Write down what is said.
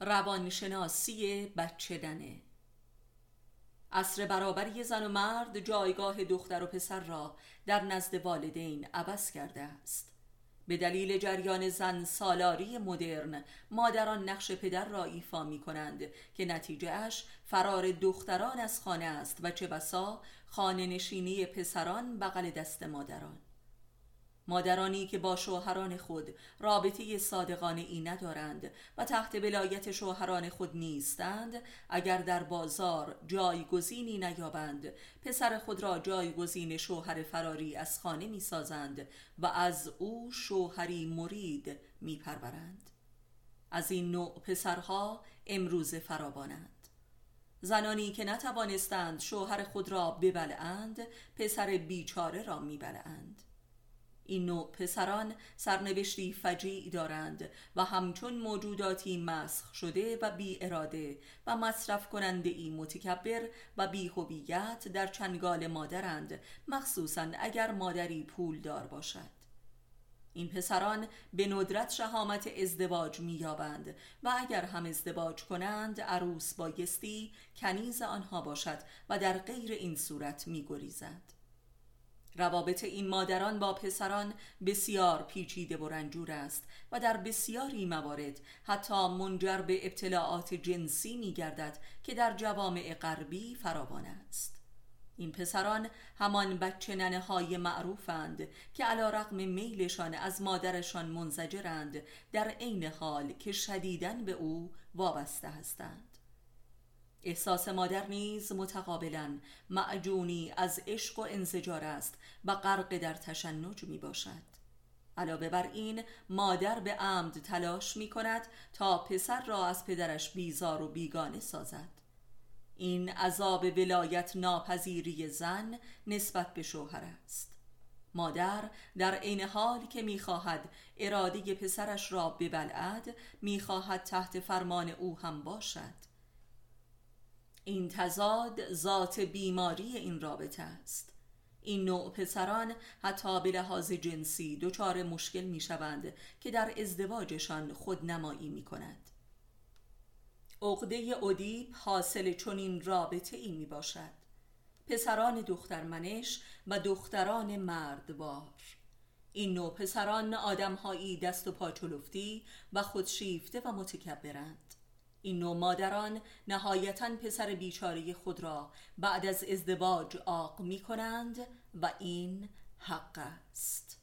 روانشناسی بچهدنه اصر برابری زن و مرد جایگاه دختر و پسر را در نزد والدین عوض کرده است. به دلیل جریان زن سالاری مدرن مادران نقش پدر را ایفا می کنند که نتیجه اش فرار دختران از خانه است و چه بسا خانه نشینی پسران بغل دست مادران. مادرانی که با شوهران خود رابطه صادقانه ای ندارند و تحت ولایت شوهران خود نیستند اگر در بازار جایگزینی نیابند پسر خود را جایگزین شوهر فراری از خانه می سازند و از او شوهری مرید می پرورند. از این نوع پسرها امروز فراوانند زنانی که نتوانستند شوهر خود را ببلند پسر بیچاره را میبلند این نوع پسران سرنوشتی فجیع دارند و همچون موجوداتی مسخ شده و بی اراده و مصرف کننده ای متکبر و بی هویت در چنگال مادرند مخصوصا اگر مادری پول دار باشد. این پسران به ندرت شهامت ازدواج مییابند و اگر هم ازدواج کنند عروس بایستی کنیز آنها باشد و در غیر این صورت میگریزد. روابط این مادران با پسران بسیار پیچیده و رنجور است و در بسیاری موارد حتی منجر به ابتلاعات جنسی می گردد که در جوامع غربی فراوان است. این پسران همان بچه ننه های معروفند که علا رقم میلشان از مادرشان منزجرند در عین حال که شدیدن به او وابسته هستند. احساس مادر نیز متقابلا معجونی از عشق و انزجار است و غرق در تشنج می باشد علاوه بر این مادر به عمد تلاش می کند تا پسر را از پدرش بیزار و بیگانه سازد. این عذاب ولایت ناپذیری زن نسبت به شوهر است. مادر در عین حال که می‌خواهد اراده پسرش را ببلعد می‌خواهد تحت فرمان او هم باشد. این تضاد ذات بیماری این رابطه است. این نوع پسران حتی به لحاظ جنسی دچار مشکل می شوند که در ازدواجشان خود نمایی می کند عقده ادیب حاصل چنین رابطه ای می باشد پسران دخترمنش و دختران مردوار. این نوع پسران آدمهایی دست و پاچلفتی و خودشیفته و متکبرند. این نوع مادران نهایتا پسر بیچاره خود را بعد از ازدواج آق می کنند و این حق است.